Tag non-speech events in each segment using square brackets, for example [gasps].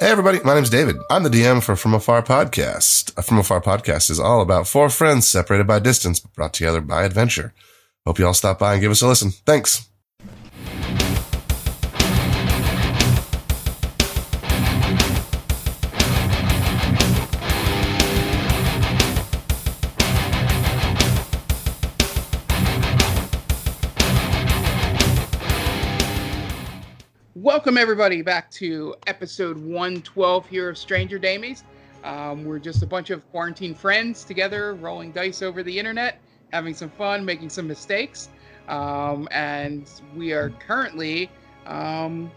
Hey, everybody, my name's David. I'm the DM for From Afar Podcast. A From Afar Podcast is all about four friends separated by distance, but brought together by adventure. Hope you all stop by and give us a listen. Thanks. Welcome everybody back to episode 112 here of Stranger Damies. Um, we're just a bunch of quarantine friends together, rolling dice over the internet, having some fun, making some mistakes, um, and we are currently um,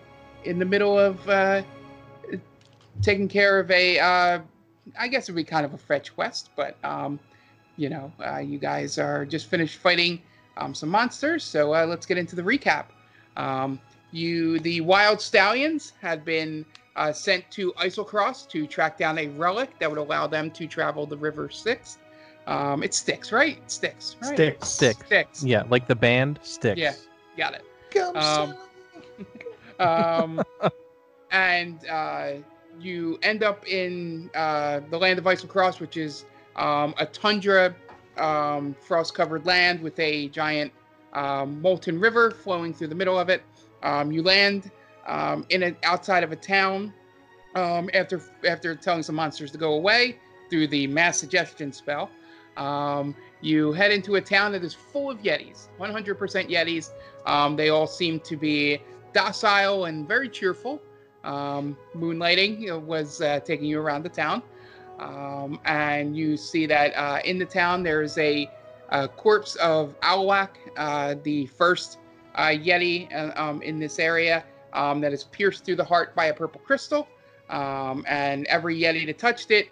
in the middle of uh, taking care of a, uh, I guess it would be kind of a fetch quest, but um, you know, uh, you guys are just finished fighting um, some monsters, so uh, let's get into the recap. You, the wild stallions, had been uh, sent to Islecross to track down a relic that would allow them to travel the River Styx. Um, it's Styx, right? Styx, right? Styx. Styx. Styx. Yeah, like the band Styx. Yeah, got it. Um, [laughs] um, and uh, you end up in uh, the land of Islecross, which is um, a tundra, um, frost-covered land with a giant um, molten river flowing through the middle of it. Um, you land um, in a, outside of a town um, after after telling some monsters to go away through the mass suggestion spell. Um, you head into a town that is full of Yetis, 100% Yetis. Um, they all seem to be docile and very cheerful. Um, moonlighting was uh, taking you around the town, and you see that uh, in the town there is a, a corpse of Alwak, uh, the first uh, Yeti uh, um, in this area um, that is pierced through the heart by a purple crystal. Um, and every Yeti that touched it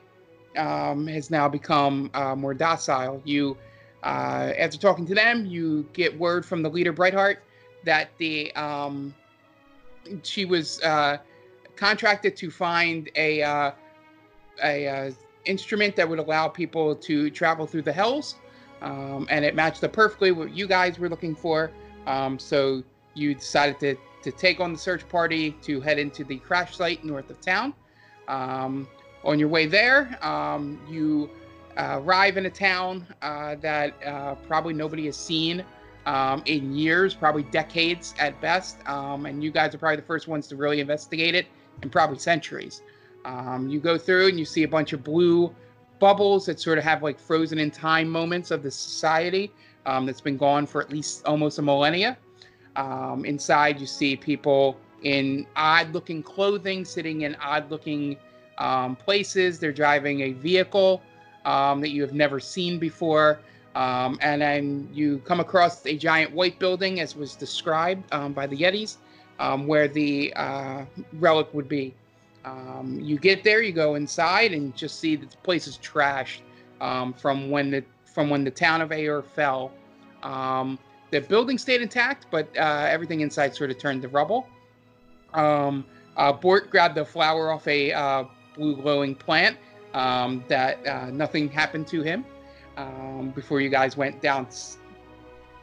um, has now become uh, more docile. You, uh, after talking to them, you get word from the leader Brightheart that the um, she was uh, contracted to find a uh, a instrument that would allow people to travel through the hells, um, and it matched up perfectly what you guys were looking for. Um, so you decided to, to take on the search party to head into the crash site north of town. Um, on your way there, um, you uh, arrive in a town uh, that uh, probably nobody has seen um, in years, probably decades at best. Um, and you guys are probably the first ones to really investigate it in probably centuries. Um, you go through and you see a bunch of blue bubbles that sort of have like frozen in time moments of the society um, that's been gone for at least almost a millennia. Um, inside, you see people in odd looking clothing, sitting in odd looking um, places. They're driving a vehicle um, that you have never seen before. Um, and then you come across a giant white building, as was described um, by the Yetis, where the uh, relic would be. You get there, you go inside, and just see that the place is trashed from when the from when the town of Aer fell. Um, the building stayed intact, but uh, everything inside sort of turned to rubble. Um, uh, Bort grabbed the flower off a uh, blue glowing plant um, that uh, nothing happened to him um, before you guys went down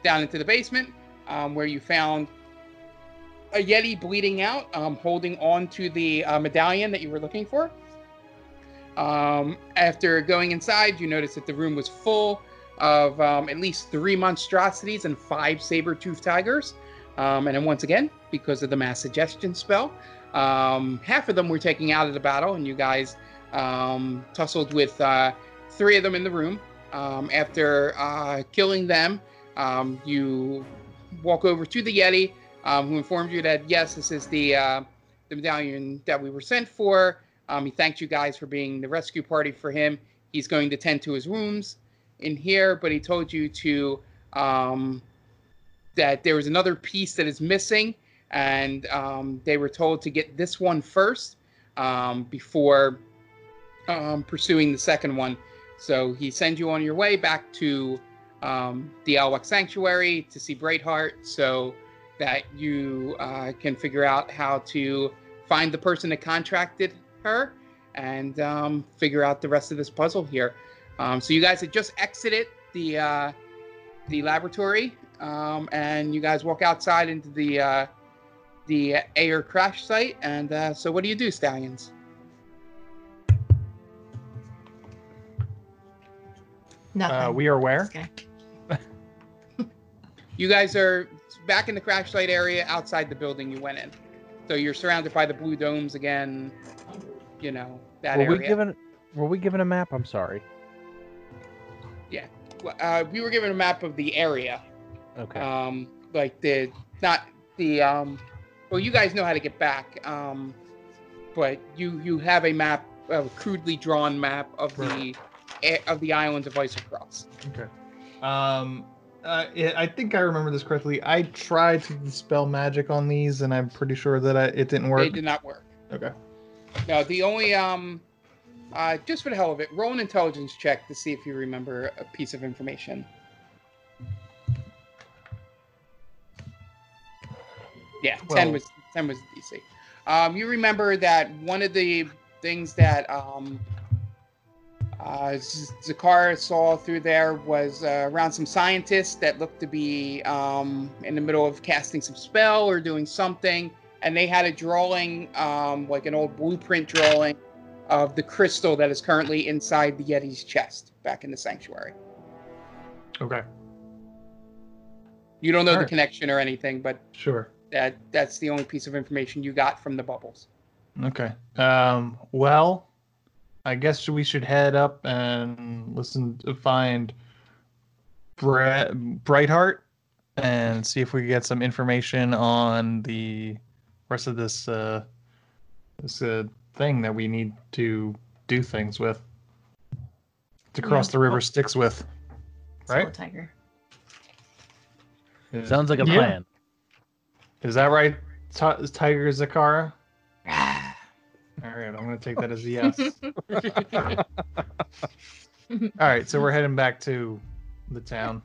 down into the basement um, where you found a yeti bleeding out, um, holding on to the uh, medallion that you were looking for. Um, after going inside, you noticed that the room was full of um, at least three monstrosities and five saber-toothed tigers. Um, and then once again, because of the mass suggestion spell, um, half of them were taken out of the battle, and you guys um, tussled with uh, three of them in the room. Um, after uh, killing them, um, you walk over to the Yeti, who informed you that yes, this is the uh, the medallion that we were sent for. He thanked you guys for being the rescue party for him. He's going to tend to his wounds in here, but he told you to um, that there was another piece that is missing, and um, they were told to get this one first um, before um, pursuing the second one. So he sends you on your way back to um, the Alwak Sanctuary to see Brightheart so that you uh, can figure out how to find the person that contracted her and um, figure out the rest of this puzzle here. Um, so you guys had just exited the uh, the laboratory, um, and you guys walk outside into the uh, the air crash site. And uh, so, what do you do, stallions? Nothing. Uh, we are where? Just. [laughs] You guys are back in the crash site area outside the building you went in. So you're surrounded by the blue domes again. You know that Were area. we given? Were we given a map? I'm sorry. Uh, we were given a map of the area. Okay. Um, like the not the um. Well, you guys know how to get back. Um, but you you have a map, a crudely drawn map of the of the islands of Islecross. Okay. Um, uh, I think I remember this correctly. I tried to dispel magic on these, and I'm pretty sure that I, it didn't work. It did not work. Okay. No, the only um, uh, just for the hell of it, roll an intelligence check to see if you remember a piece of information. Yeah, ten was ten was DC. Um, you remember that one of the things that um, uh, Z- Zakar saw through there was uh, around some scientists that looked to be um, in the middle of casting some spell or doing something and they had a drawing, um, like an old blueprint drawing, of the crystal that is currently inside the Yeti's chest back in the sanctuary. Okay. You don't know the Alright. connection or anything, but Sure. that that's the only piece of information you got from the bubbles. Okay. Um. Well, I guess we should head up and listen to find Bre- Brightheart and see if we can get some information on the rest of this uh this uh thing that we need to do things with to cross Yeah. the river Styx with. Soul Right? Tiger. Is, Sounds like a Yeah. plan. is that right, Ti- Tiger Zakara? [sighs] All right, I'm gonna take that as a yes. [laughs] All right, so we're heading back to the town.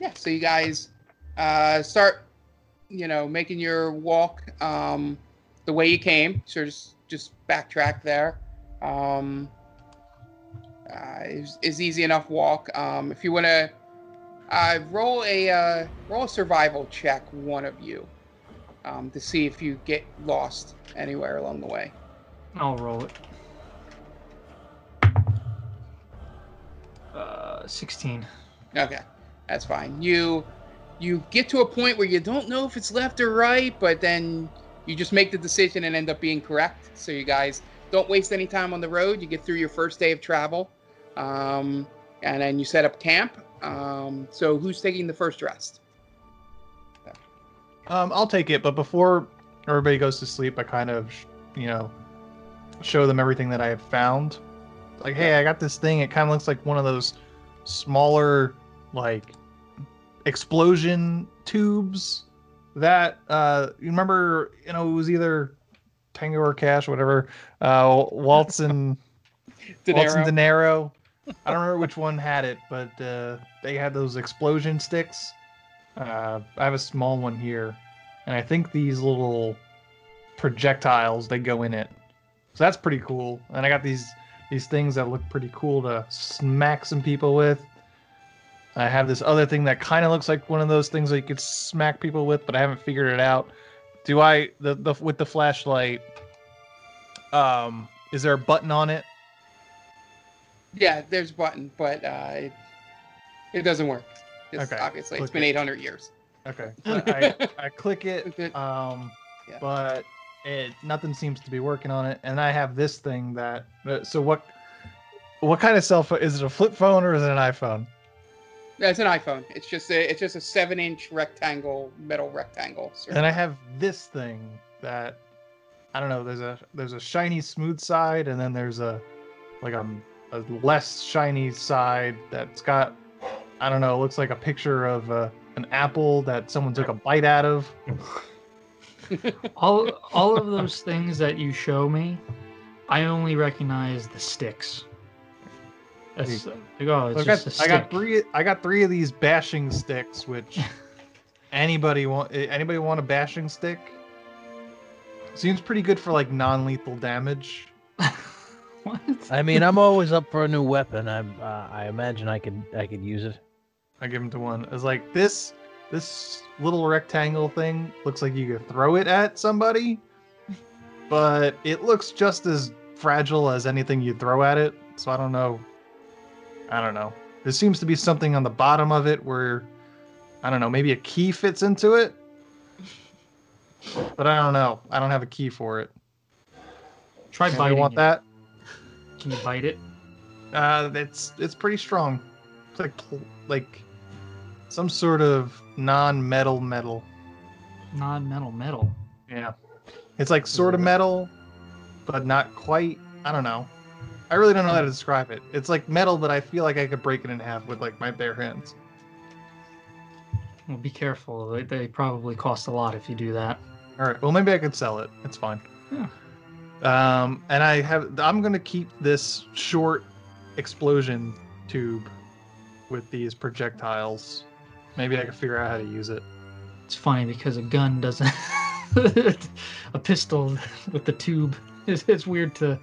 Yeah, so you guys uh, start, you know, making your walk um, the way you came. So just just backtrack there. Um, uh, is is easy enough walk. Um, if you want to uh, roll a uh, roll a survival check, one of you, um, to see if you get lost anywhere along the way. I'll roll it. Uh, 16. Okay, that's fine. You you get to a point where you don't know if it's left or right, but then you just make the decision and end up being correct. So you guys don't waste any time on the road. You get through your first day of travel, um, and then you set up camp. Um, so who's taking the first rest? Um, I'll take it, but before everybody goes to sleep, I kind of, you know, show them everything that I have found. Like, hey, I got this thing. It kind of looks like one of those smaller, like, explosion tubes that uh you remember you know it was either tango or cash whatever uh waltz and [laughs] waltz and Dinero. dinero i don't remember which one had it but uh they had those explosion sticks. Uh i have a small one here and i think these little projectiles they go in it. So that's pretty cool and i got these these things that look pretty cool to smack some people with I have this other thing that kind of looks like one of those things that you could smack people with, but I haven't figured it out. Do I the the with the flashlight? Um, is there a button on it? Yeah, there's a button, but uh, it, it doesn't work. It's, Okay, Obviously, it's been it. 800 years. Okay, [laughs] I, I click it, um, Yeah. but it nothing seems to be working on it, and I have this thing that. uh, So what? What kind of cell phone is it? A flip phone or is it an iPhone? That's an iPhone. It's just a it's just a seven inch rectangle, metal rectangle. And I have this thing that I don't know. There's a there's a shiny smooth side, and then there's a like a, a less shiny side that's got I don't know. It looks like a picture of uh, an apple that someone took a bite out of. [laughs] All all of those things that you show me I only recognize the sticks. That's like, oh, it's I just got, a I got three. I got three of these bashing sticks. Which [laughs] anybody want? eh, Anybody want a bashing stick? Seems pretty good for like non-lethal damage. [laughs] what? I mean, I'm always up for a new weapon. I uh, I imagine I could I could use it. I give him to one. It's like this. This little rectangle thing looks like you could throw it at somebody, but it looks just as fragile as anything you throw at it. So I don't know. I don't know. There seems to be something on the bottom of it where I don't know. Maybe a key fits into it, but I don't know. I don't have a key for it. Try Anybody biting want it. that? Can you bite it? Uh, it's it's pretty strong. It's like like some sort of non-metal metal. Non-metal metal. Yeah. It's like sort of metal, but not quite. I don't know. I really don't know how to describe it. It's like metal, but I feel like I could break it in half with like my bare hands. Well, be careful. They, they probably cost a lot if you do that. All right. Well, maybe I could sell it. It's fine. Yeah. Um, and I have. I'm gonna keep this short explosion tube with these projectiles. Maybe I can figure out how to use it. It's funny because a gun doesn't. [laughs] a pistol with the tube. It's, it's weird to.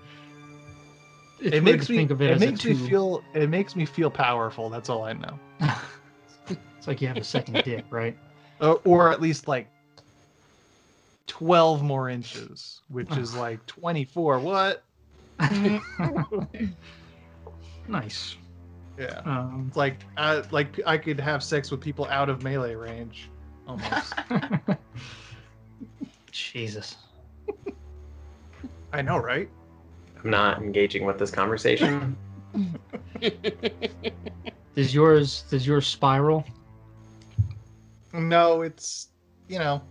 It's it makes me. think of it, It as makes a me feel. It makes me feel powerful. That's all I know. [laughs] it's like you have a second dick, right? [laughs] Uh, or at least like 12 more inches, which is like [sighs] 24. What? [laughs] nice. Yeah. Um, It's like I like I could have sex with people out of melee range. Almost. Jesus. I know, right? I'm not engaging with this conversation. [laughs] Does yours does yours spiral? No, it's you know.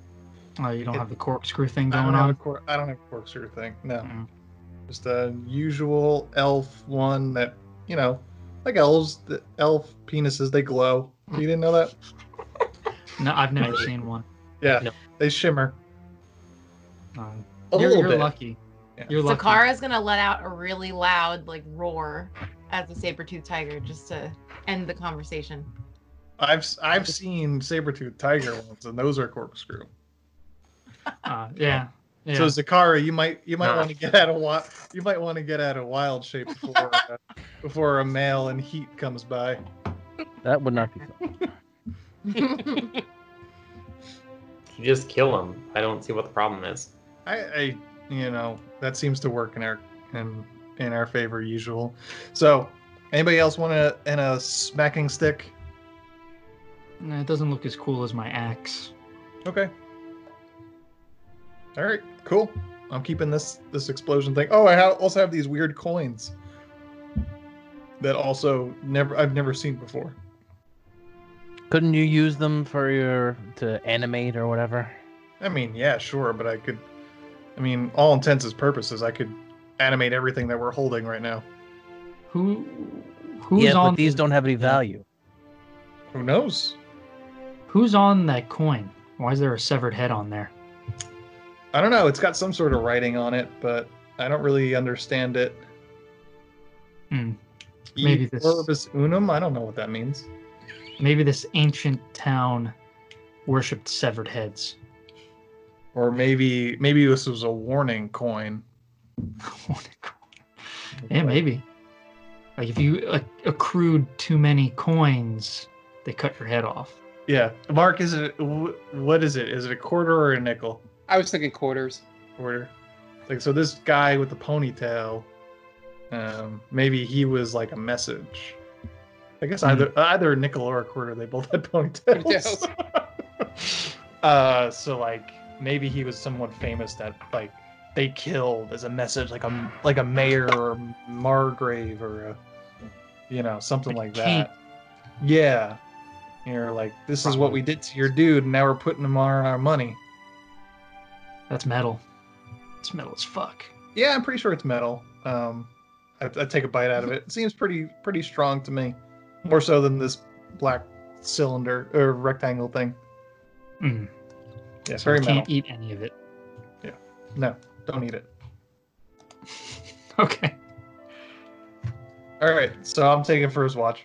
Oh, you don't It- have the corkscrew thing I going don't have a on. cor- I don't have a corkscrew thing. No. Mm. Just a usual elf one that you know, like elves. The elf penises they glow. [laughs] You didn't know that? No, I've never seen one. Yeah, No. they shimmer. Um, A you're little you're bit. lucky. Yeah. You're lucky. Zakara's gonna let out a really loud like roar as a saber-toothed tiger just to end the conversation. I've s- I've seen saber-toothed tiger ones, and those are corkscrew. Uh, yeah. Yeah. So Zakara, you might you might Nah. want to get out of wild you might want to get out of wild shape before uh, before a male in heat comes by. That would not be fun. [laughs] You just kill him. I don't see what the problem is. I, I you know that seems to work in our in in our favor usual. So anybody else want a and a smacking stick? Nah, it doesn't look as cool as my axe. Okay. All right, cool. I'm keeping this this explosion thing. Oh, I ha- also have these weird coins that also never I've never seen before. Couldn't you use them for your to animate or whatever? I mean, yeah, sure, but I could. I mean, all intents and purposes, I could animate everything that we're holding right now. Who who's yeah, on but these don't have any value. Who knows? who's on that coin? Why is there a severed head on there? I don't know. It's got some sort of writing on it, but I don't really understand it. Hmm. E Maybe this- pluribus unum. I don't know what that means. Maybe this ancient town worshipped severed heads. Or maybe maybe this was a warning coin. [laughs] yeah, maybe. Like if you uh, accrued too many coins, they cut your head off. Yeah, Mark, is it what is it? Is it a quarter or a nickel? I was thinking quarters. Quarter. Like so, this guy with the ponytail. Um, maybe he was like a message. I guess either either a nickel or a quarter. They both had [laughs] ponytails. [laughs] uh, so like maybe he was someone famous that like they killed as a message, like a like a mayor or a margrave or a you know something like, Like a king. that. Yeah, you're like this is what we did to your dude, and now we're putting him on our money. That's metal. It's metal as fuck. Yeah, I'm pretty sure it's metal. Um, I, I take a bite out of it. It seems pretty pretty strong to me, more so than this black cylinder or rectangle thing. Mm. Yeah, So very I metal. can't eat any of it. Yeah. No, don't eat it. [laughs] Okay. All right, so I'm taking first watch.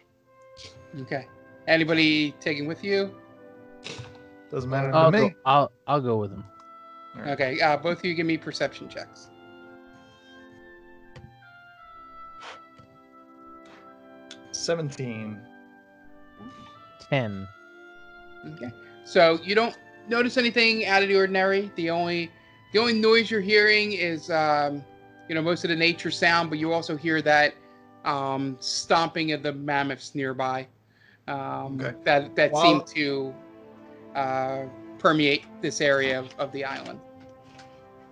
Okay. Anybody taking with you? Doesn't matter I'll to go, me. I'll I'll go with him. Okay. Uh, both of you give me perception checks. Seventeen. Ten. Okay. So you don't notice anything out of the ordinary. The only the only noise you're hearing is um, you know most of the nature sound, but you also hear that um, stomping of the mammoths nearby. Um, Okay. That that While- seem to uh, permeate this area of, of the island.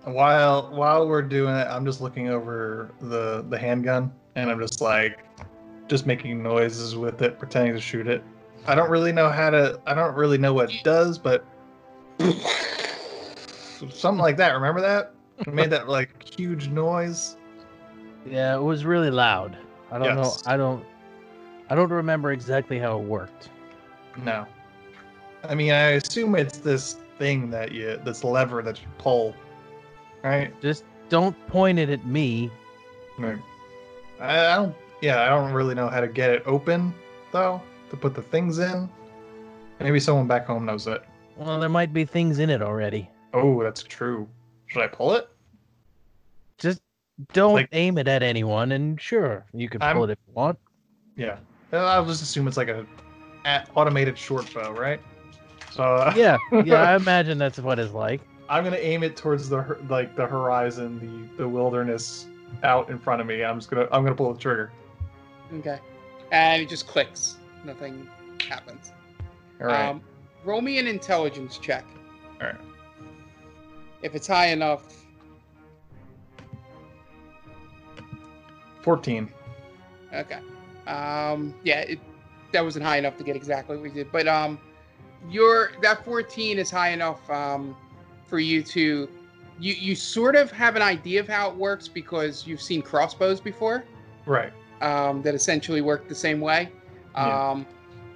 While while we're doing it, I'm just looking over the the handgun, and I'm just like, just making noises with it, pretending to shoot it. I don't really know how to. I don't really know what it does, but something like that. Remember that? It made that like huge noise. Yeah, it was really loud. I don't Yes. know. I don't. I don't remember exactly how it worked. No. I mean, I assume it's this thing that you, this lever that you pull, right? Just don't point it at me. Right. I, I don't. Yeah, I don't really know how to get it open though to put the things in. Maybe someone back home knows it. Well, there might be things in it already. Oh, that's true. Should I pull it? Just don't Like- aim it at anyone, and sure, you can I'm- pull it if you want. Yeah. Uh, I'll just assume it's like a, a automated short bow, right? So uh, Yeah, yeah, I [laughs] imagine that's what it's like. I'm gonna aim it towards the like the horizon, the the wilderness out in front of me. I'm just gonna I'm gonna pull the trigger. Okay. And it just clicks. Nothing happens. All right. Um, roll me an intelligence check. All right. If it's high enough, Fourteen. Okay. Um, yeah, it, that wasn't high enough to get exactly what we did, but um, your that 14 is high enough um, for you to you you sort of have an idea of how it works because you've seen crossbows before Right. um, that essentially work the same way. Yeah.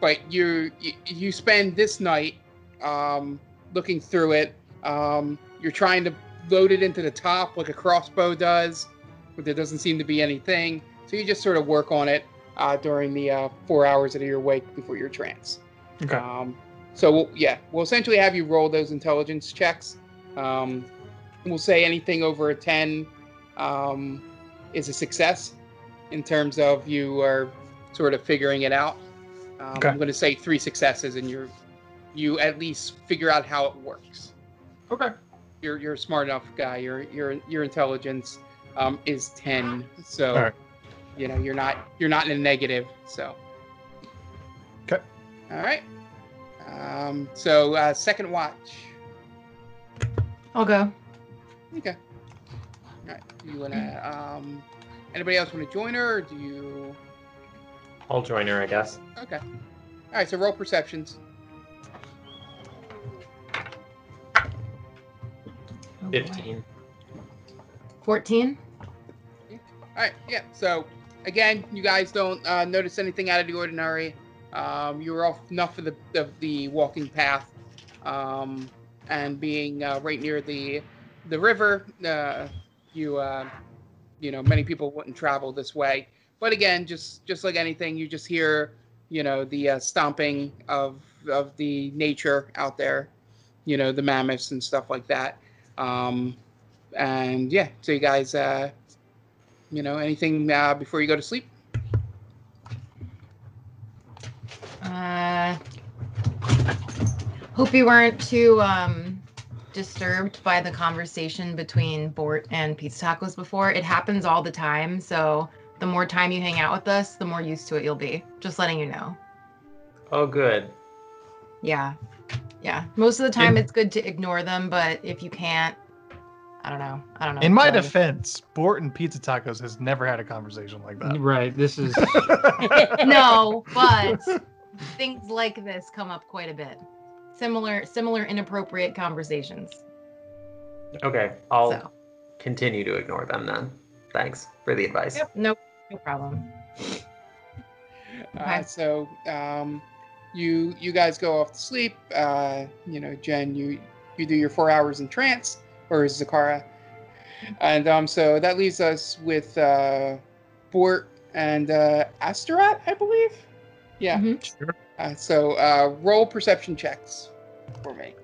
But you, you spend this night um, looking through it. Um, you're trying to load it into the top like a crossbow does, but there doesn't seem to be anything. So you just sort of work on it uh, during the uh, four hours that you're your wake before your trance. Okay. Um, so we'll, yeah, we'll essentially have you roll those intelligence checks. Um, we'll say anything over a ten um, is a success in terms of you are sort of figuring it out. Um, Okay. I'm going to say three successes, and you're you at least figure out how it works. Okay. You're you're a smart enough guy. Your your your intelligence um, is ten, so All right. you know you're not you're not in a negative. So Okay. all right. Um, so uh, second watch. I'll go. Okay. All right. You wanna um, anybody else want to join her? Or do you? I'll join her, I guess. Okay. All right. So roll perceptions. Oh, boy. 15. 14. All right. Yeah. So again, you guys don't uh, notice anything out of the ordinary. Um, you were off enough of the of the walking path, um, and being uh, right near the the river, uh, you uh, you know many people wouldn't travel this way. But again, just just like anything, you just hear you know the uh, stomping of of the nature out there, you know the mammoths and stuff like that. Um, and yeah, so you guys, uh, you know, anything uh, before you go to sleep? Uh, hope you weren't too um, disturbed by the conversation between Bort and Pizza Tacos before. It happens all the time, so the more time you hang out with us, the more used to it you'll be. Just letting you know. Oh, good. Yeah. Yeah. Most of the time it's good to ignore them, but if you can't, I don't know. I don't know. In my So- defense, Bort and Pizza Tacos has never had a conversation like that. Right. This is [laughs] no, but things like this come up quite a bit. Similar similar inappropriate conversations. Okay, I'll So. continue to ignore them then. Thanks for the advice. Yep, no no problem. Uh, so um, you you guys go off to sleep. Uh, you know, Jen, you you do your four hours in trance, or is Zakara, and um, so that leaves us with uh, Bort and uh, Astaroth, I believe. Yeah. Mhm. Sure. Uh, so uh, roll perception checks for me.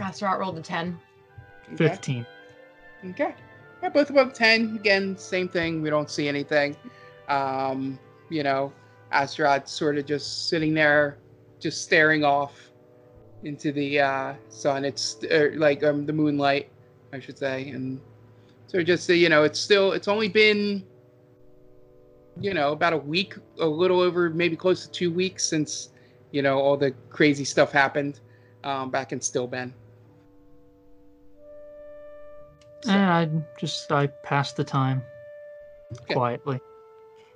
Astaroth rolled a 10. Okay. 15. Okay. Yeah, both above 10. Again, same thing. We don't see anything. Um, you know, Astaroth sort of just sitting there, just staring off into the uh, sun. It's er, like um, the moonlight, I should say. And so just, you know, it's still, it's only been, you know, about a week, a little over, maybe close to two weeks since, you know, all the crazy stuff happened um, back in Stillben. And I just I pass the time Okay. quietly.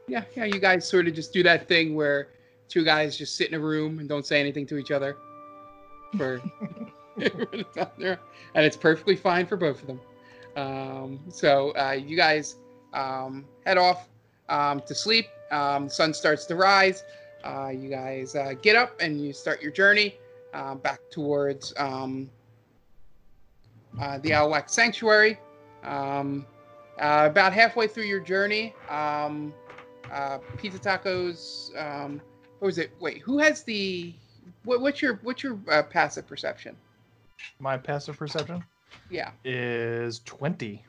Yeah, yeah, you guys sort of just do that thing where two guys just sit in a room and don't say anything to each other for [laughs] and it's perfectly fine for both of them. Um, so uh, you guys um, head off um, to sleep. Um, sun starts to rise. Uh, you guys uh, get up and you start your journey uh, back towards um, uh, the Alwak Sanctuary. Um, uh, about halfway through your journey, um, uh, Pizza Tacos. Um, what was it? Wait, who has the? What, what's your what's your uh, passive perception? My passive perception Yeah. is 20.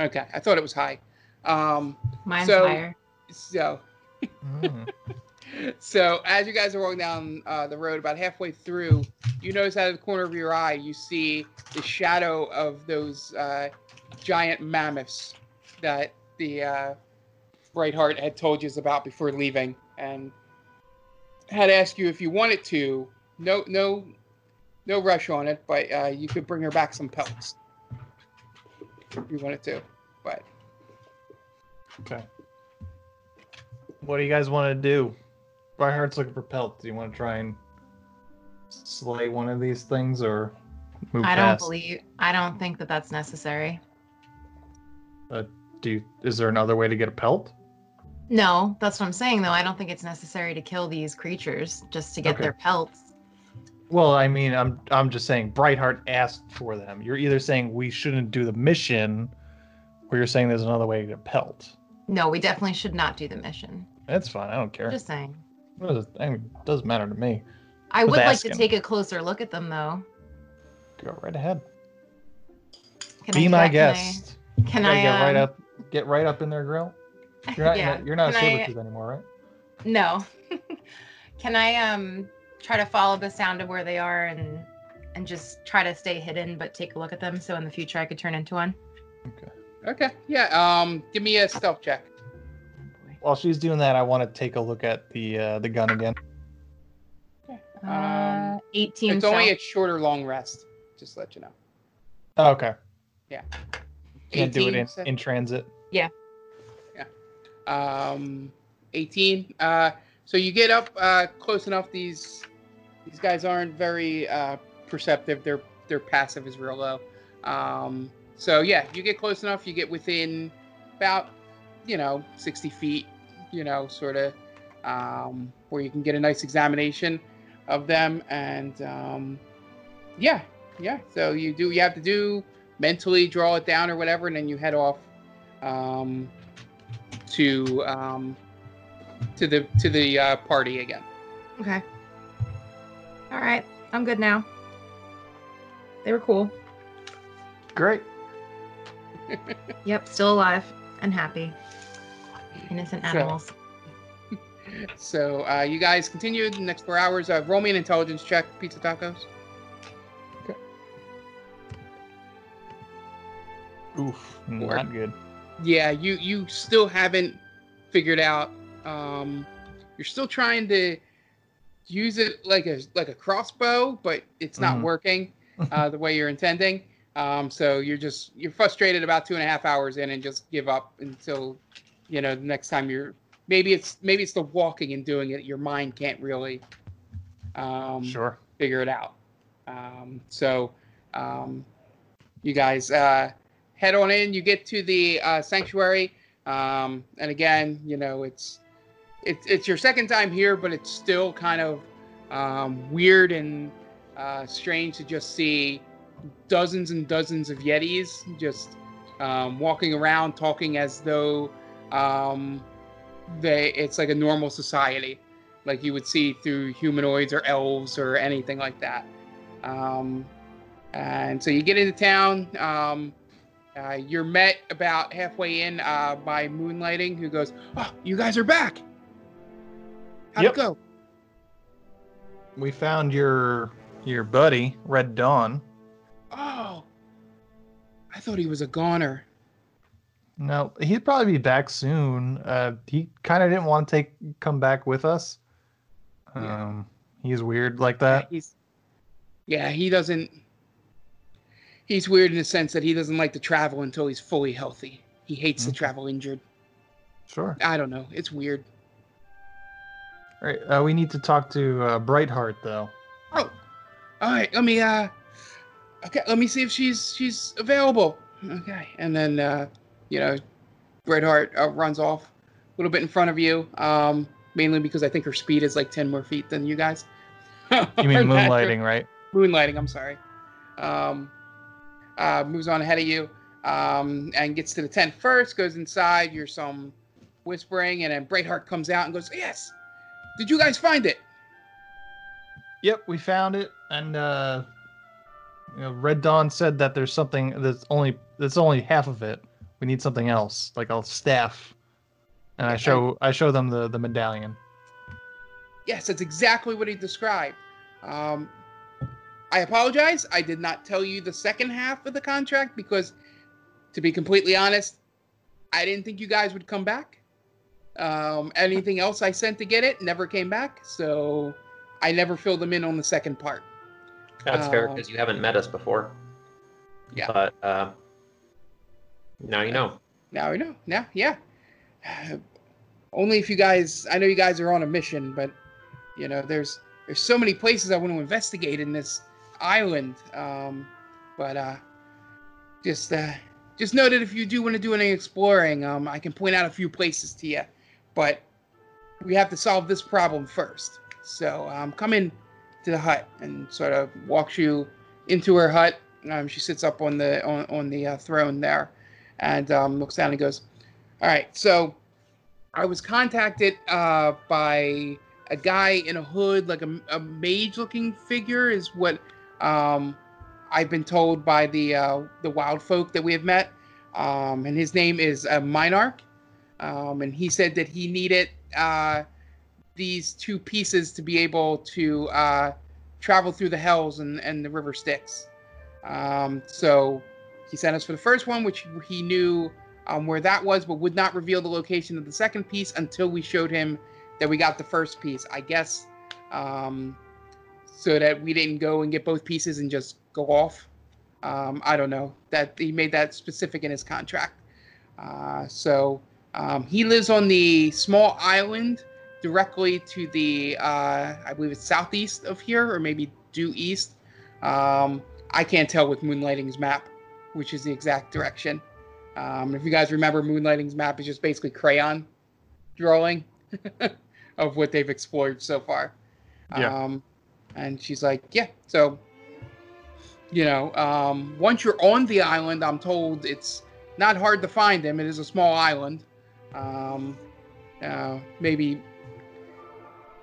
Okay, I thought it was high. Um, Mine's So- higher. so [laughs] Mm. So as you guys are walking down uh, the road, about halfway through, you notice out of the corner of your eye, you see the shadow of those uh, giant mammoths that the uh, Brightheart had told you about before leaving, and had asked you if you wanted to. No, no, no rush on it, but uh, you could bring her back some pelts if you wanted to. But Okay. What do you guys want to do? Brightheart's looking for pelts. Do you want to try and slay one of these things or move I don't believe. I don't think that that's necessary. Uh, do you, is there another way to get a pelt? No, that's what I'm saying though. I don't think it's necessary to kill these creatures just to get Okay. their pelts. Well, I mean, I'm I'm just saying Brightheart asked for them. You're either saying we shouldn't do the mission, or you're saying there's another way to get a pelt. No, we definitely should not do the mission. That's fine. I don't care. Just saying. What does it, I mean, it doesn't matter to me. I Just would like to take a closer look at them though. Go right ahead. Can Be I, my can I- guest. Can I, gotta get right um, up, get right up in their grill. [laughs] You're not, yeah. you're not a Can saber I- tooth anymore, right? No. [laughs] Can I um try to follow the sound of where they are and and just try to stay hidden but take a look at them so in the future I could turn into one? okay, yeah. Um, give me a stealth check. While she's doing that, I want to take a look at the uh, the gun again. Uh, 18 Um, it's only stealth. a shorter long rest. Just to let you know. Oh, okay. Yeah. Can't do it in, so- in transit. Yeah. Yeah. Um 18 uh so you get up uh close enough these these guys aren't very uh perceptive their their passive is real low um so yeah you get close enough you get within about you know 60 feet you know sort of um where you can get a nice examination of them and um yeah yeah so you do you have to do mentally draw it down or whatever and then you head off um to um, to the to the uh, party again. Okay. All right. I'm good now. They were cool. Great. Yep, still alive and happy. Innocent animals. [laughs] So uh, you guys continue the next four hours. Uh, roll me an intelligence check, pizza tacos. Okay. Oof, Four. not good. Yeah, you you still haven't figured out. Um, you're still trying to use it like a like a crossbow, but it's not Mhm. working uh, the way you're intending. Um, so you're just you're frustrated about two and a half hours in and just give up until you know the next time you're maybe it's maybe it's the walking and doing it. Your mind can't really um, Sure. figure it out. Um, so um, you guys uh, head on in. You get to the uh, sanctuary, um, and again, you know it's it's it's your second time here, but it's still kind of um, weird and uh, strange to just see dozens and dozens of Yetis just um, walking around, talking as though um, they it's like a normal society, like you would see through humanoids or elves or anything like that. Um, and so you get into town. Um, uh, you're met about halfway in uh, by Moonlighting, who goes, "Oh, you guys are back. How'd Yep. it go?" We found your your buddy Red Dawn. Oh, I thought he was a goner. No, he'd probably be back soon. Uh, he kind of didn't want to take come back with us. Yeah. Um, he's weird like that. He's, yeah, he doesn't. He's weird in the sense that he doesn't like to travel until he's fully healthy. He hates to travel injured. Sure. I don't know. It's weird. All right. Uh, we need to talk to uh, Brightheart though. Oh, all right. Let me uh, okay. Let me see if she's she's available. Okay, and then uh, you know, Redheart uh, runs off a little bit in front of you. Um, mainly because I think her speed is like ten more feet than you guys. [laughs] You mean moonlighting, right? Moonlighting. I'm sorry. Um, uh, moves on ahead of you. Um, and gets to the tent first. Goes inside. You're some whispering, and then Brightheart comes out and goes, "Yes, did you guys find it?" Yep, we found it, and uh, you know, Red Dawn said that there's something that's only that's only half of it. We need something else, like a staff. And I show I show them the the medallion. Yes, that's exactly what he described. Um, I apologize. I did not tell you the second half of the contract because, to be completely honest, I didn't think you guys would come back. Um, anything else I sent to get it never came back, so I never filled them in on the second part. That's fair Um, because you haven't met us before. Yeah. But uh, now you know. Now I know. Now, yeah. [sighs] Only if you guys. I know you guys are on a mission, but you know, there's there's so many places I want to investigate in this island. Um, but uh, just uh, just know that if you do want to do any exploring, um, I can point out a few places to you. But we have to solve this problem first. So um, come in to the hut and sort of walks you into her hut. Um, she sits up on the on, on the uh, throne there, and um, looks down and goes, "All right, so I was contacted uh, by a guy in a hood, like a, a mage-looking figure, is what um, I've been told by the uh, the wild folk that we have met, um, and his name is uh, Minarch, um, and he said that he needed uh, these two pieces to be able to uh, travel through the hells and, and the river Styx. Um, so he sent us for the first one, which he knew um, where that was, but would not reveal the location of the second piece until we showed him that we got the first piece. I guess um, so that we didn't go and get both pieces and just go off. Um, I don't know that he made that specific in his contract. Uh, so um, he lives on the small island directly to the, uh, I believe it's southeast of here, or maybe due east. Um, I can't tell with Moonlighting's map, which is the exact direction. Um, if you guys remember, Moonlighting's map is just basically crayon drawing [laughs] of what they've explored so far. Yeah. Um, and she's like, yeah. So, you know, um, once you're on the island, I'm told it's not hard to find them. It is a small island. Um, uh, maybe,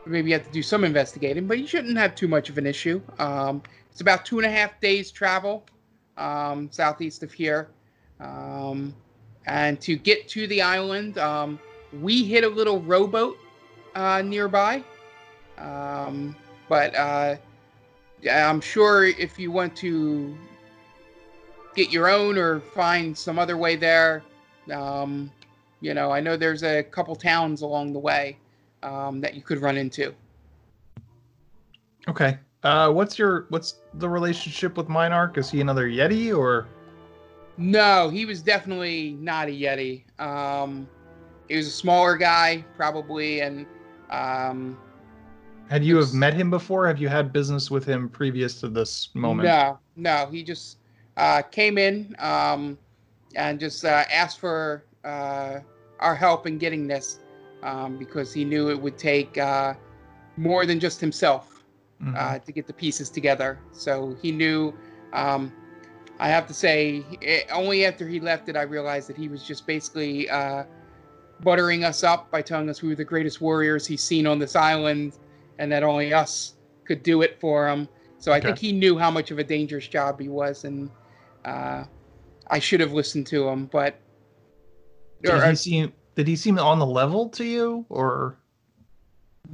maybe you have to do some investigating, but you shouldn't have too much of an issue. Um, it's about two and a half days travel um, southeast of here. Um, and to get to the island, um, we hit a little rowboat uh, nearby. Um, but uh, I'm sure if you want to get your own or find some other way there, um, you know, I know there's a couple towns along the way um, that you could run into. Okay. Uh, what's your what's the relationship with Minarch? Is he another Yeti or? No, he was definitely not a Yeti. Um, he was a smaller guy, probably, and um, Had you have met him before? Have you had business with him previous to this moment? No, no, he just uh, came in um, and just uh, asked for uh, our help in getting this um, because he knew it would take uh, more than just himself Mhm. uh, to get the pieces together. So he knew um, I have to say, eh, only after he left did I realize that he was just basically uh, buttering us up by telling us we were the greatest warriors he's seen on this island, and that only us could do it for him. So I Okay. think he knew how much of a dangerous job he was, and uh, I should have listened to him. But Did he seem did he seem on the level to you or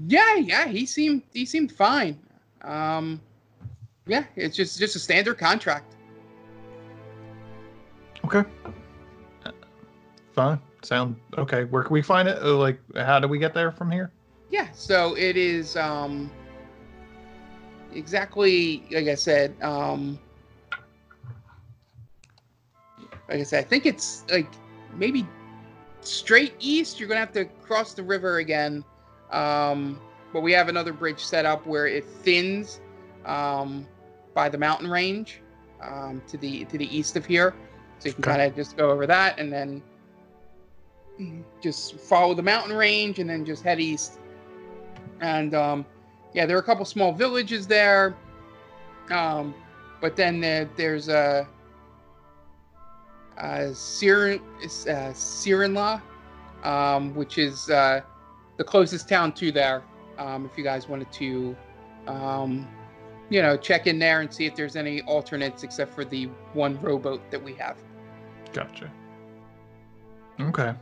Yeah, yeah, he seemed he seemed fine. Um, yeah, it's just just a standard contract. Okay. Fine. Sound okay. Where can we find it? Uh, Like how do we get there from here? Yeah, so it is um exactly like I said. Um, like I said, I think it's like maybe straight east. You're gonna have to cross the river again. Um, but we have another bridge set up where it thins um, by the mountain range um, to the to the east of here. So you can Okay. kind of just go over that and then just follow the mountain range and then just head east. And um, yeah, there are a couple small villages there. Um, but then there, there's a, a Siren, uh, Sirenla, um, which is uh, the closest town to there. Um, if you guys wanted to, um, you know, check in there and see if there's any alternates except for the one rowboat that we have. Gotcha. Okay.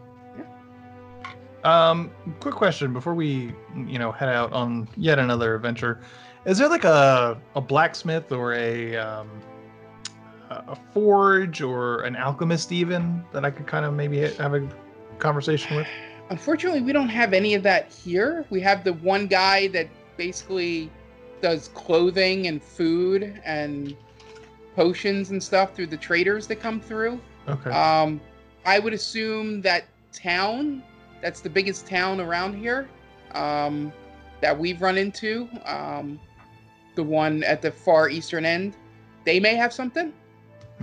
Um, quick question before we, you know, head out on yet another adventure. Is there like a a blacksmith or a um, a forge or an alchemist even that I could kind of maybe have a conversation with? Unfortunately, we don't have any of that here. We have the one guy that basically does clothing and food and potions and stuff through the traders that come through. Okay. Um, I would assume that town, that's the biggest town around here, um, that we've run into, um, the one at the far eastern end, they may have something.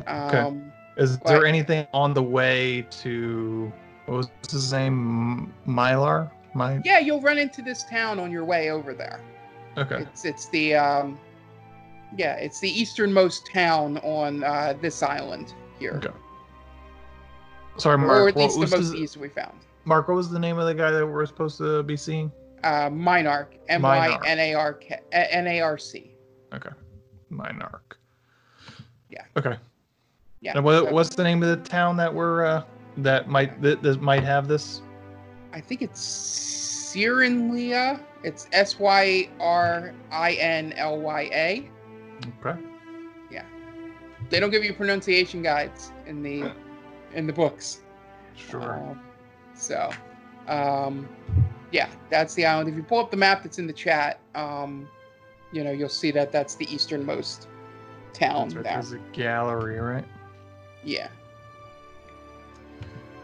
Um, Is there anything on the way to what was his name? Mylar? My yeah, you'll run into this town on your way over there. okay. It's it's the um, yeah, it's the easternmost town on uh, this island here, Okay. Sorry, or Mark. at least the most east we found. Mark, what was the name of the guy that we're supposed to be seeing? Uh, Minark, M Y N A R K N A R C. Okay. Minark. Yeah. Okay. Yeah. And what, so what's the name of the town that we're uh that might that, that might have this? I think it's Syrinlya. It's S Y R I N L Y A. Okay. Yeah. They don't give you pronunciation guides in the in the books. Sure. Um, so, um, yeah, that's the island. If you pull up the map that's in the chat, um, you know, you'll see that that's the easternmost town That's right, there. There's a gallery, right? Yeah,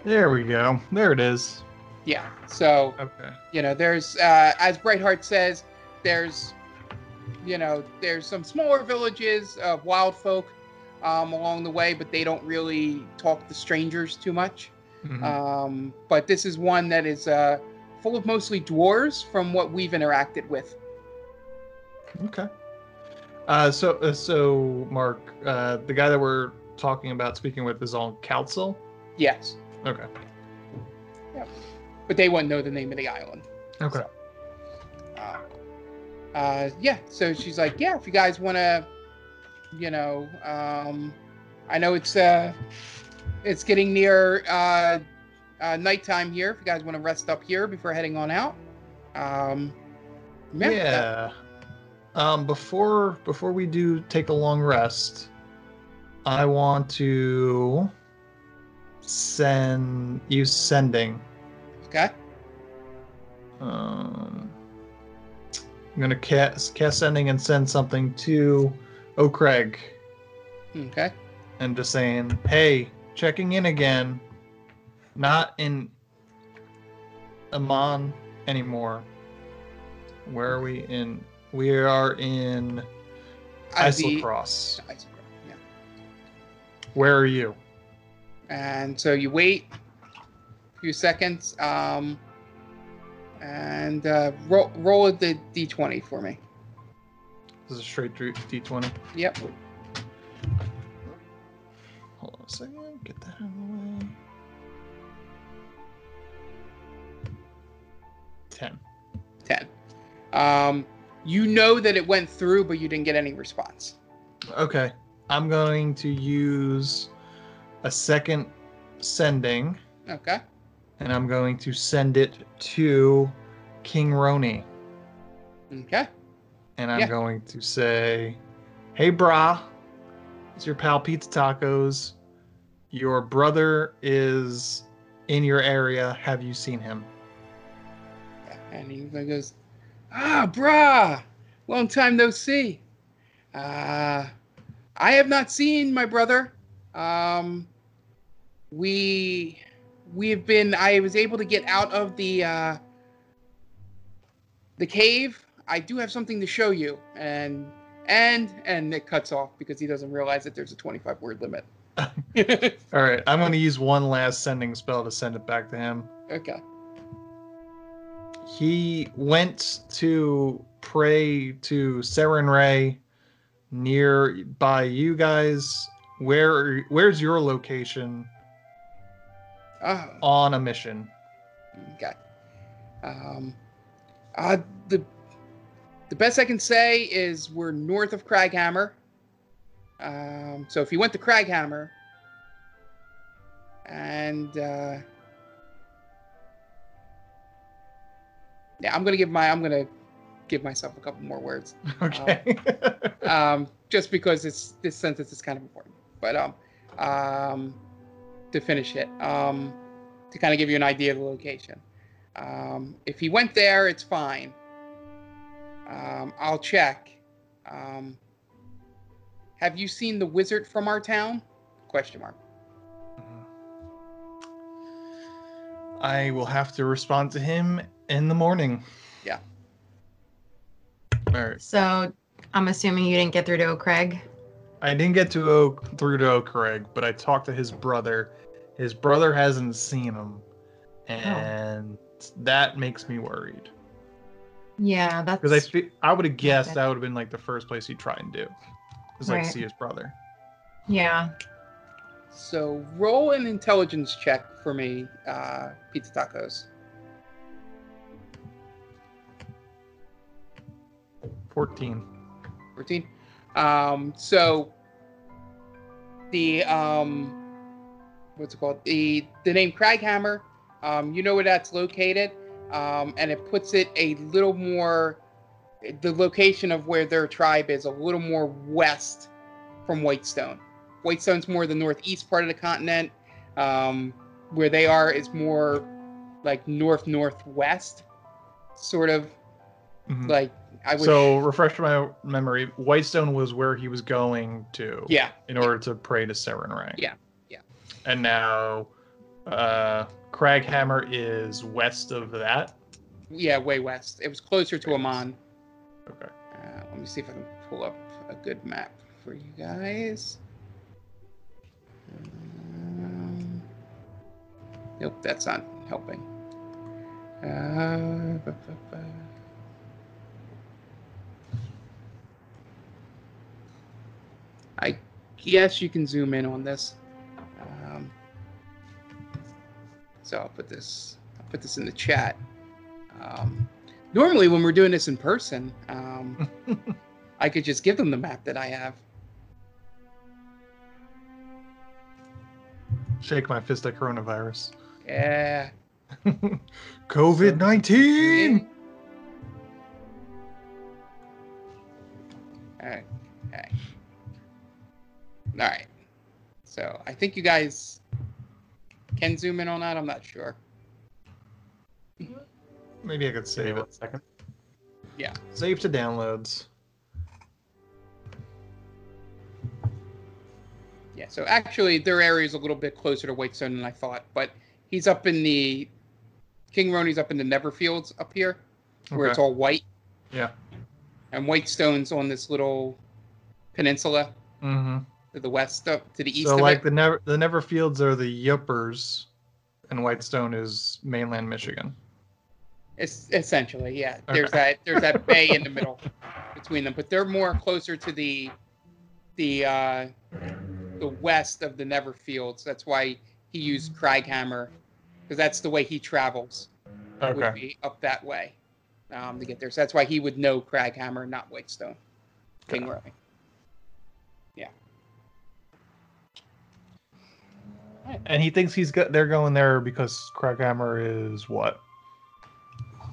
There we go. There it is. yeah. So, Okay. you know, there's, uh, as Brightheart says, there's, you know, there's some smaller villages of wild folk um, along the way, but they don't really talk to strangers too much. Mhm. Um, but this is one that is uh, full of mostly dwarves from what we've interacted with. Okay. Uh, so, uh, so Mark, uh, the guy that we're talking about speaking with is on council. Yes, Okay. Yeah. But they wouldn't know the name of the island. Okay. Uh, uh, yeah, so she's like, yeah, if you guys want to, you know, um, I know it's uh, it's getting near uh, uh, nighttime here. If you guys want to rest up here before heading on out, um, Yeah. that- Um, before before we do take a long rest, I want to send use sending. okay. Um, I'm gonna cast cast sending and send something to O'Craig Okay. and just saying, "Hey, checking in again. Not in Amon anymore. Where are we in? We are in Islecross, yeah. Where are you? And so you wait a few seconds, um, and uh, roll roll the d20 for me. This is a straight D- D20. Yep. Hold on a second. Get that out of the way. Ten. 10. Um, you know that it went through, but you didn't get any response. Okay. I'm going to use a second sending, Okay. and I'm going to send it to King Roni. Okay. And I'm Yeah. going to say, Hey, brah, it's your pal Pizza Tacos. Your brother is in your area. Have you seen him? And he goes, Ah, brah, long time no see. Uh, I have not seen my brother. Um, we we have been. I was able to get out of the uh, the cave. I do have something to show you, and and and it cuts off because he doesn't realize that there's a 25 word limit. [laughs] All right, I'm going to use one last sending spell to send it back to him. Okay. He went to pray to Sarenrae near by you guys. Where where's your location Ah. on a mission? Okay. Um, uh, the the best I can say is we're north of Craghammer. Um, so if you went to Craghammer, and uh, yeah, I'm gonna give my I'm gonna give myself a couple more words. [laughs] Okay. um, just because it's this sentence is kind of important. But um, um, to finish it, um, to kind of give you an idea of the location. Um, if he went there, it's fine. Um, I'll check. Um, have you seen the wizard from our town? Question mark. I will have to respond to him in the morning. Yeah. All right. So I'm assuming you didn't get through to Craig. I didn't get to Oak through to Craig, but I talked to his brother. His brother hasn't seen him, and that makes me worried. Yeah, that's Because I fe- I would have guessed that would have been like the first place he'd try and do, is like Right. see his brother. yeah. So roll an intelligence check for me, uh, pizza tacos. Fourteen. 14 um so the um what's it called? The the name craghammer um you know where that's located? Um and it puts it a little more the location of where their tribe is a little more west from whitestone. Whitestone's more the northeast part of the continent. Um where they are is more like north northwest sort of. Mhm. like i would So refresh my memory. Whitestone was where he was going to. Yeah. In order to pray to Sarenrae. Yeah, yeah. And now, uh, Craghammer is west of that. Yeah, way west. It was closer to Amman. Okay. Uh, let me see if I can pull up a good map for you guys. Um, nope, that's not helping. Uh, bu- bu- bu- I guess you can zoom in on this. Um, so I'll put this. I'll put this in the chat. Um, normally, when we're doing this in person, um, [laughs] I could just give them the map that I have. Shake my fist at coronavirus. Yeah. [laughs] COVID 19! Okay. Okay. All right. So I think you guys can zoom in on that. I'm not sure. Maybe I could save it. Second. Yeah. Save to downloads. Yeah. So actually, their area is a little bit closer to Whitestone than I thought, but he's up in the King Roni's up in the Neverfields up here, where it's all white, Yeah. and Whitestone's on this little peninsula Mm-hmm. To the west, up to the east So like it. the never the Neverfields are the Yoopers, and Whitestone is mainland Michigan. It's essentially, yeah. Okay. There's that there's that bay in the middle [laughs] between them, but they're more closer to the the uh the west of the Neverfields. That's why he used Craghammer, because that's the way he travels. Would Okay. be up that way um, to get there. So that's why he would know Craghammer, not Whitestone. King Roy. And he thinks he's got they're going there because Craghammer is what?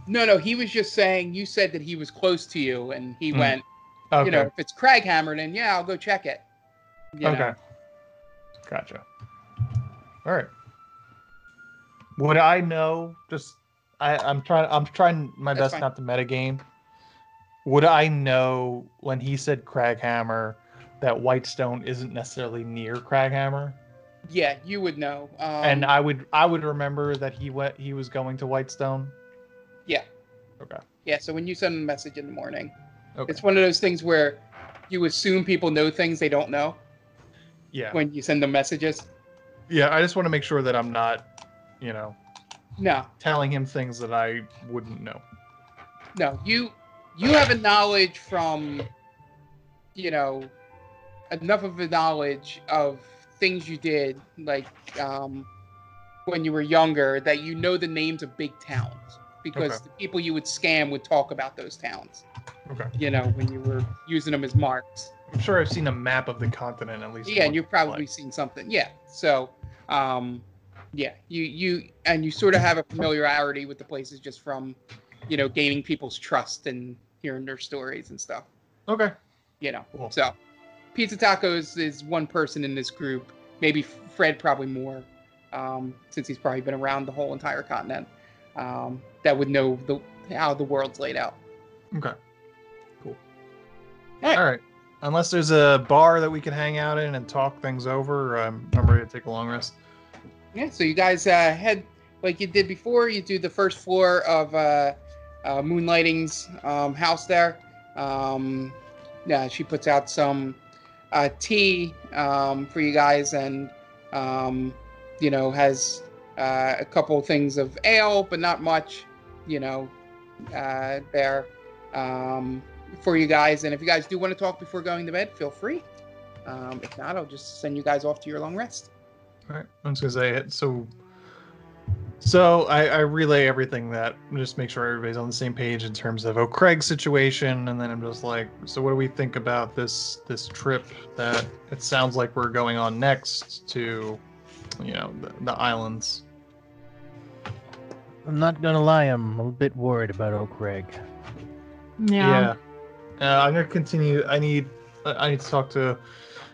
No, no, he was just saying. You said that he was close to you, and he Hmm. went. Okay. You know, if it's Craghammer, then yeah, I'll go check it. You know? okay. Gotcha. All right. Would I know? Just I, I'm trying. I'm trying my That's best fine. not to metagame. Would I know when he said Craghammer that Whitestone isn't necessarily near Craghammer? Yeah, you would know. Um, and I would I would remember that he went he was going to Whitestone. yeah, Okay. yeah. So when you send a message in the morning, Okay. it's one of those things where you assume people know things they don't know yeah. when you send them messages. Yeah. I just want to make sure that I'm not, you know, No, telling him things that I wouldn't know. no. You you have a knowledge from, you know, enough of a knowledge of things you did like um, when you were younger that you know the names of big towns because Okay. the people you would scam would talk about those towns. Okay. You know, when you were using them as marks. I'm sure I've seen a map of the continent at least. Yeah, and you've probably like- seen something. Yeah. So, um, yeah, you you and you sort of have a familiarity with the places just from, you know, gaining people's trust and hearing their stories and stuff. Okay. You know. Cool. So, Pizza Tacos is one person in this group. Maybe Fred, probably more, um, since he's probably been around the whole entire continent. Um, that would know the how the world's laid out. Okay. Cool. All right. All right. Unless there's a bar that we can hang out in and talk things over, I'm, I'm ready to take a long rest. Yeah, so you guys uh, head like you did before. You do the first floor of uh, uh, Moonlighting's um, house there. Um, yeah, she puts out some uh, tea um, for you guys, and um, you know has uh, a couple things of ale, but not much. You know, uh, there um, for you guys. And if you guys do want to talk before going to bed, feel free. Um, if not, I'll just send you guys off to your long rest. All right. I'm just gonna say it. So, so I, I relay everything that just make sure everybody's on the same page in terms of O'Craig's situation, and then I'm just like, so what do we think about this this trip that it sounds like we're going on next to, you know, the, the islands. I'm not gonna lie, I'm a bit worried about O'Craig. Yeah. Yeah. Uh, I'm gonna continue. I need I need to talk to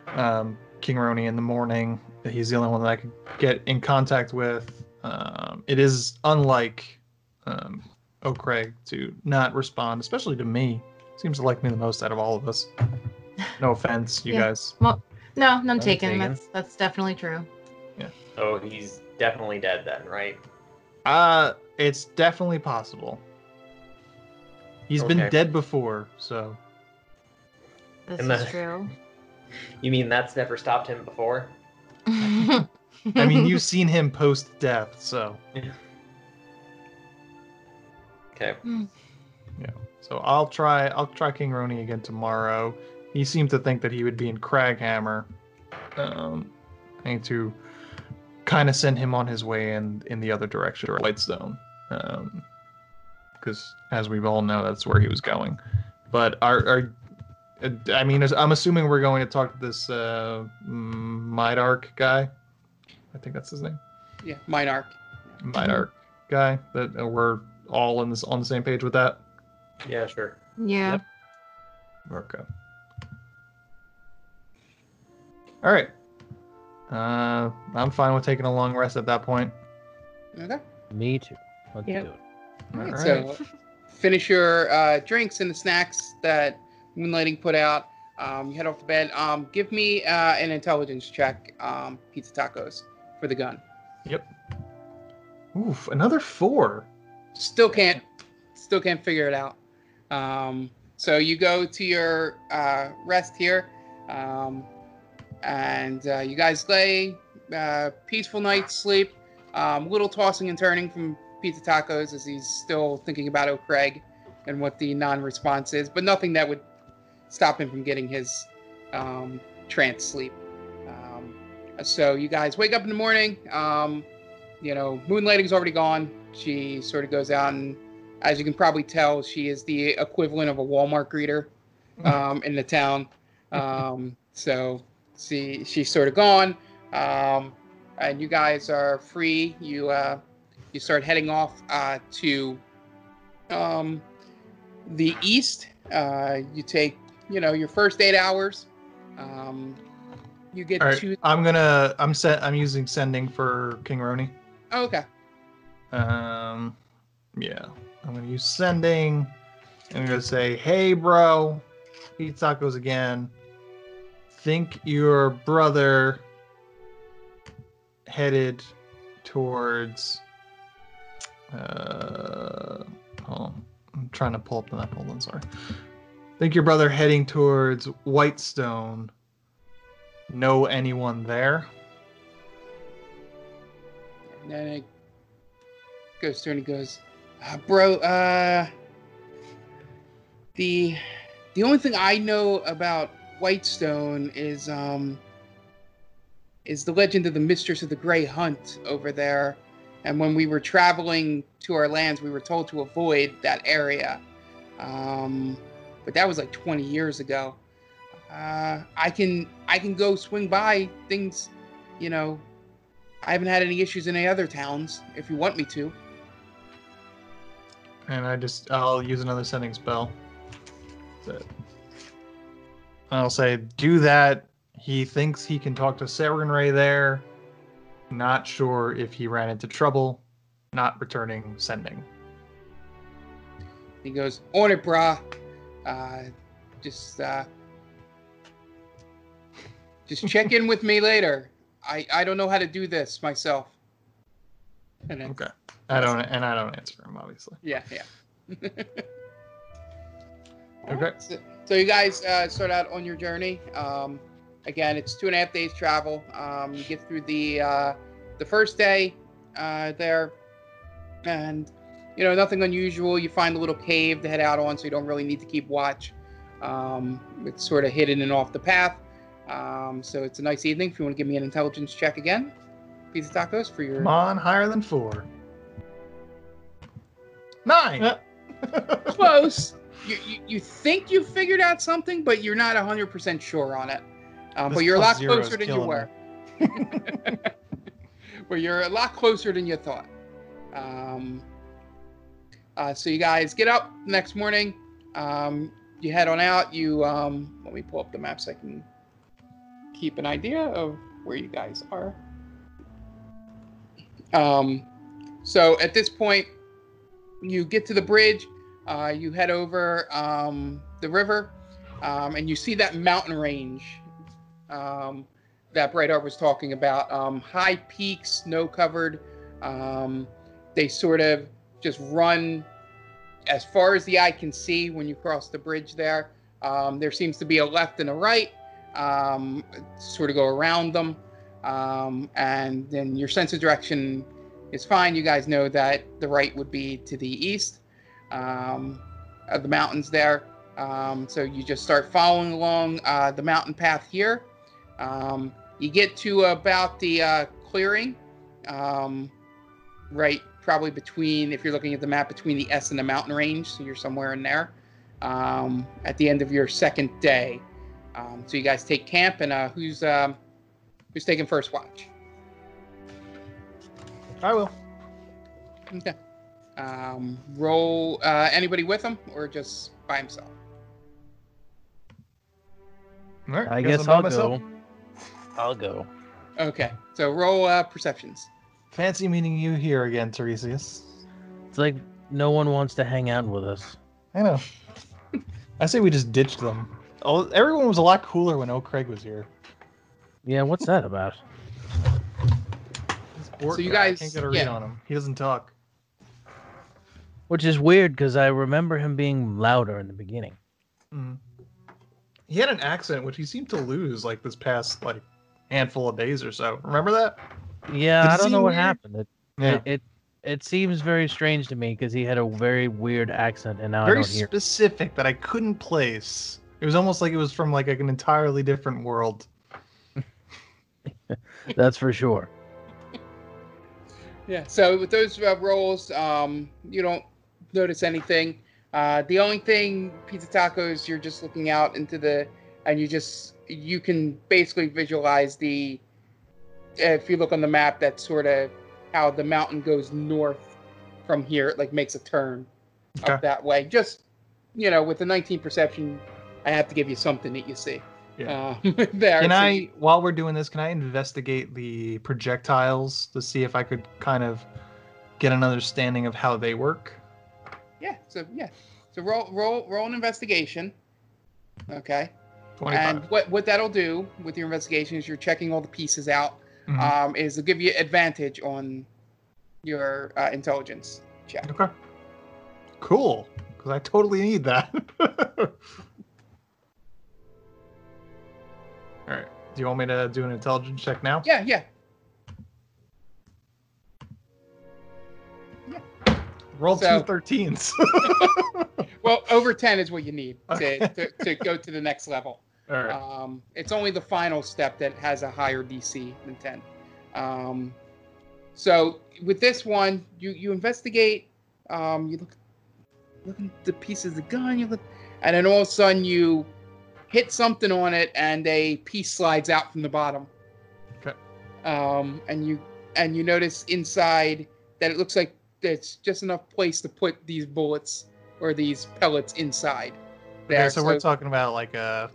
um, King Roni in the morning. He's the only one that I could get in contact with. Um, it is unlike um, O'Craig to not respond, especially to me. Seems to like me the most out of all of us. No [laughs] offense, you Yeah. guys. Well, no, none None taken. taken. That's that's definitely true. Yeah. Oh, he's definitely dead then, right? Uh, it's definitely possible. He's been dead before, so This And is the- true. [laughs] You mean that's never stopped him before? [laughs] I mean, you've [laughs] seen him post death, so Okay. Yeah. So I'll try I'll try King Roni again tomorrow. He seemed to think that he would be in Craghammer. Um, I need to kind of send him on his way in in the other direction, or Whitestone, um, because as we all know, that's where he was going. But our, our uh, I mean, I'm assuming we're going to talk to this uh, Midark guy. I think that's his name. Yeah, Minarch. Midark guy. That uh, we're all in this on the same page with that. Yeah, sure. yeah. Yep. Okay. All right. Uh, I'm fine with taking a long rest at that point. Okay. Me too. Let's Yep. do it. All Alright, right. So finish your uh, drinks and the snacks that Moonlighting put out. Um, you head off to bed. Um, give me uh, an intelligence check, um, Pizza Tacos, for the gun. Yep. Oof, another four. Still can't, still can't figure it out. Um, so you go to your uh, rest here, um, and uh, you guys lay uh, peaceful night's sleep. Um, little tossing and turning from Pizza Tacos as he's still thinking about O'Craig and what the non-response is, but nothing that would stop him from getting his um, trance sleep. So you guys wake up in the morning. Um, you know, Moonlighting's already gone. She sort of goes out and, as you can probably tell, she is the equivalent of a Walmart greeter [laughs] um, in the town. Um, so she she's sort of gone, um, and you guys are free. You uh, you start heading off uh, to um, the east. Uh, you take you know your first eight hours. Um, you get right, to I'm gonna. I'm set. I'm using sending for King Roni. oh, okay. Um, yeah, I'm gonna use sending. I'm gonna say, "Hey, bro, eat tacos again. Think your brother headed towards." Uh, hold on. I'm trying to pull up the map. Hold on, sorry. Think your brother heading towards Whitestone. Know anyone there? And then it goes through and he goes, uh, "Bro, uh, the the only thing I know about Whitestone is um is the legend of the Mistress of the Grey Hunt over there. And when we were traveling to our lands, we were told to avoid that area. Um, but that was like 20 years ago. Uh, I can I can go swing by things, you know, I haven't had any issues in any other towns. If you want me to, And I just I'll use another sending spell. That's it. I'll say do that. He thinks he can talk to Sarenrae there. Not sure if he ran into trouble. Not returning sending. he goes on it, brah. Uh, just uh, just check in with me later. I I don't know how to do this myself. And then, Okay. I don't and I don't answer him obviously. yeah, yeah. [laughs] Okay. So, so you guys uh, start out on your journey. Um, again, it's two and a half days travel. Um, you get through the uh, the first day uh, there, and you know nothing unusual. You find a little cave to head out on, so you don't really need to keep watch. Um, it's sort of hidden and off the path. Um, so it's a nice evening. If you want to give me an intelligence check again, pizza tacos for your Come on, higher than four. Nine. Uh, [laughs] close. You, you, you think you figured out something, but you're not 100% sure on it. Um, but you're a lot closer than you were. [laughs] but you're a lot closer than you thought. Um, uh, so you guys get up next morning. Um, you head on out. You um, let me pull up the map so I can keep an idea of where you guys are. Um, so at this point, you get to the bridge. Uh, you head over um, the river, um, and you see that mountain range um, that Bright was talking about. Um, high peaks, snow covered. Um, they sort of just run as far as the eye can see when you cross the bridge there. Um, there seems to be a left and a right, um, sort of go around them. Um, and then your sense of direction is fine. You guys know that the right would be to the east um, of the mountains there. Um, so you just start following along uh, the mountain path here. Um, you get to about the uh, clearing, um, right, probably between, if you're looking at the map, between the S and the mountain range. So you're somewhere in there um, at the end of your second day. Um, so you guys take camp, and uh, who's um, who's taking first watch? I will. Okay. Um, roll uh, anybody with him or just by himself? All right, I guess guess I'm I'll by myself. go. I'll go. Okay. So roll uh, perceptions. Fancy meeting you here again, Tiresias. It's like no one wants to hang out with us. I know. I say we just ditched them. Oh, everyone was a lot cooler when O'Craig was here. Yeah, what's that about? So you guy, I guys- can't get a read yeah. on him. He doesn't talk. Which is weird because I remember him being louder in the beginning. Mm. He had an accent which he seemed to lose like this past like handful of days or so. Remember that? Yeah, Did I don't know what weird? happened. It, Yeah. it, it it seems very strange to me because he had a very weird accent, and now Very I don't hear. specific that I couldn't place. It was almost like it was from like an entirely different world. [laughs] That's for sure. Yeah. So with those uh, rolls, um, you don't notice anything. Uh, the only thing, pizza tacos, you're just looking out into the, and you just you can basically visualize the. If you look on the map, that's sort of how the mountain goes north from here. It like makes a turn Okay. up that way. Just you know, with the 19 perception, I have to give you something that you see. Yeah. Uh, [laughs] there. Can I, while we're doing this, can I investigate the projectiles to see if I could kind of get an understanding of how they work? Yeah. So yeah. So roll roll roll an investigation. Okay. 25. And what what that'll do with your investigation is you're checking all the pieces out. Mhm. Um, is to give you advantage on your uh, intelligence check. Okay. Cool. Because I totally need that. [laughs] All right. Do you want me to do an intelligence check now? Yeah, yeah. Roll So- two 13s. [laughs] [laughs] Well, over ten is what you need Okay. to, to, to go to the next level. All right. Um, it's only the final step that has a higher DC than 10. Um, so with this one, you, you investigate, um, you look, look at the pieces of the gun, you look, and then all of a sudden you hit something on it and a piece slides out from the bottom. Okay. Um, and you and you notice inside that it looks like there's just enough place to put these bullets or these pellets inside. Okay, There, so, we're talking about like a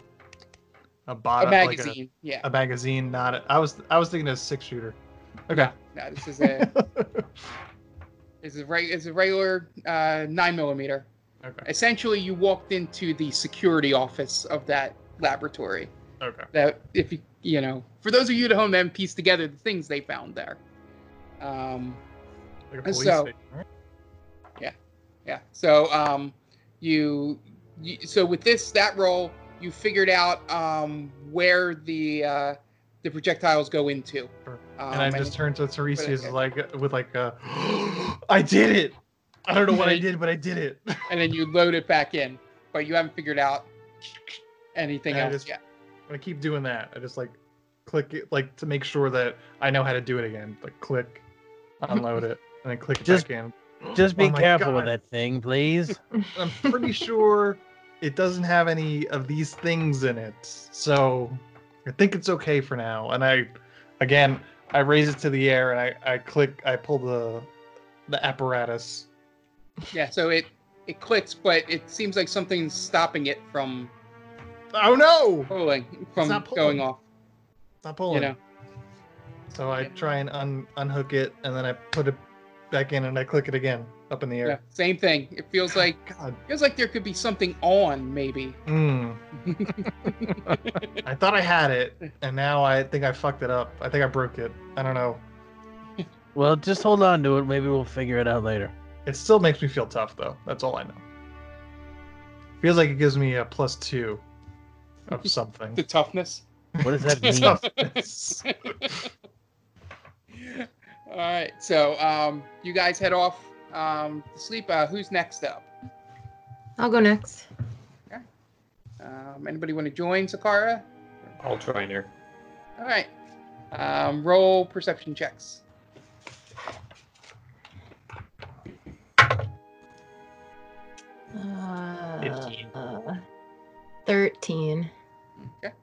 a a bottom, like magazine. yeah. a, a magazine, not. A, I was I was thinking a six shooter. Okay. No, this is a [laughs] is a, reg- it's a regular uh, nine millimeter. Okay. Essentially, you walked into the security office of that laboratory. Okay. That if you you know, for those of you at home that haven't together the things they found there. Um, Like a police So- station, right? yeah. So um, you, you so with this that roll, you figured out um, where the uh, the projectiles go into. Sure. Um, and I just turned to Tiresias okay. like with like a, [gasps] I did it. I don't know what I [laughs] did, but I did it. [laughs] and then you load it back in, but you haven't figured out anything And I else just- yet. I keep doing that. I just like click it like to make sure that I know how to do it again. Like click, unload it, [laughs] and then click it Just- back in. [gasps] Just be Oh my careful with that thing, please. I'm pretty sure it doesn't have any of these things in it. So I think it's okay for now. And I again I raise it to the air and I, I click I pull the the apparatus. Yeah, so it it clicks, but it seems like something's stopping it from Oh no! pulling from not going pulling. off. Stop pulling. You know, So I try and un- unhook it and then I put it back in and I click it again up in the yeah, air. same thing. It feels like God. feels like there could be something on, maybe. Mm. [laughs] I thought I had it and now I think I fucked it up. I think I broke it. I don't know. [laughs] Well, just hold on to it. Maybe we'll figure it out later. It still makes me feel tough though. That's all I know. Feels like it gives me a plus two of [laughs] something. The toughness. What does that [laughs] mean? Toughness. All right, so um, you guys head off um, to sleep. Uh, who's next up? I'll go next. Um, anybody want to join Zakara? I'll join her. All right. Um, roll perception checks. 15. uh, 13. Okay.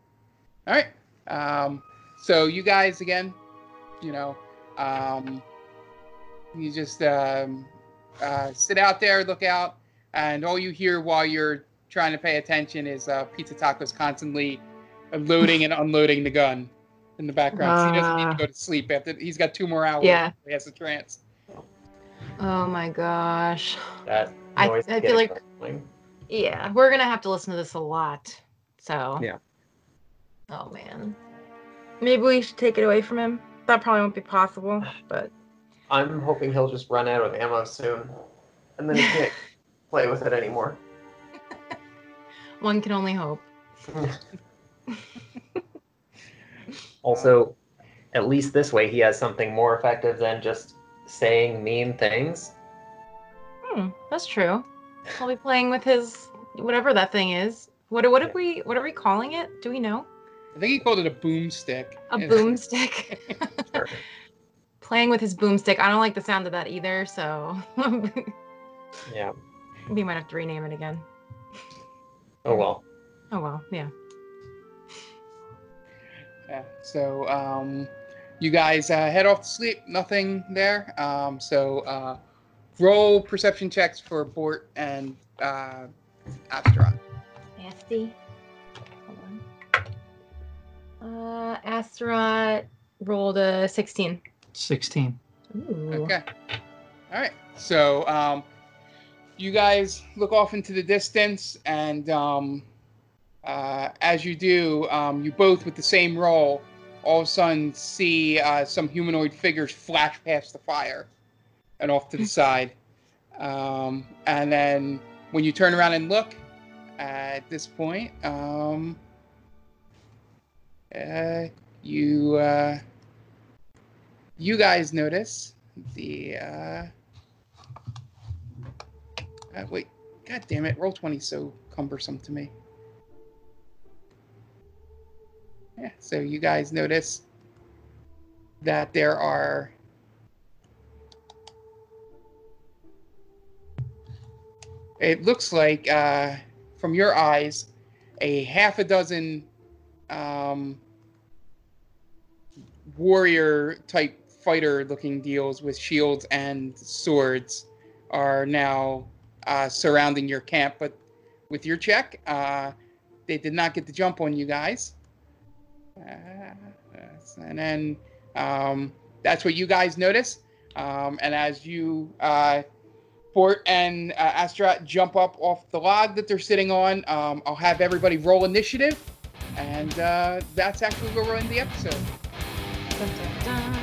All right. Um, so you guys again, you know, um, you just um, uh, sit out there, look out, and all you hear while you're trying to pay attention is uh, Pizza Tacos constantly loading and unloading the gun in the background. so he doesn't need Ah. to go to sleep after he's got two more hours. Yeah. He has a trance. Oh my gosh. That I- noise I is feel like- annoying. Yeah, we're gonna have to listen to this a lot. So. Yeah. Oh man. Maybe we should take it away from him. That probably won't be possible, but I'm hoping he'll just run out of ammo soon, and then he can't [laughs] play with it anymore. [laughs] one can only hope. [laughs] Also, at least this way, he has something more effective than just saying mean things. Hmm, that's true. We'll be playing with his whatever that thing is. What what are we what are we calling it? Do we know? I think he called it a boomstick. A boomstick. [laughs] [laughs] Playing with his boomstick. I don't like the sound of that either, so [laughs] Yeah. we might have to rename it again. Oh well. Oh well, yeah. Yeah. So um, you guys uh, head off to sleep. Nothing there. Um, so uh, roll perception checks for Bort and uh, Astaroth. Nasty. Hold on. Uh, Astaroth rolled a 16. 16. Ooh. Okay. All right. So um, you guys look off into the distance, and um, uh, as you do, um, you both, with the same roll, all of a sudden see uh, some humanoid figures flash past the fire and off to the side. Um, and then when you turn around and look, at this point, um, uh, you uh, you guys notice the uh, uh wait god damn it roll 20 so cumbersome to me yeah so you guys notice that there are it looks like uh, from your eyes a half a dozen um, warrior type fighter looking deals with shields and swords are now uh, surrounding your camp. But with your check, uh, they did not get the jump on you guys. Uh, and then um, that's what you guys notice. Um, and as you, Fort and uh, Astaroth jump up off the log that they're sitting on, um, I'll have everybody roll initiative. And uh, that's actually where we're in the episode. Dun, dun, dun.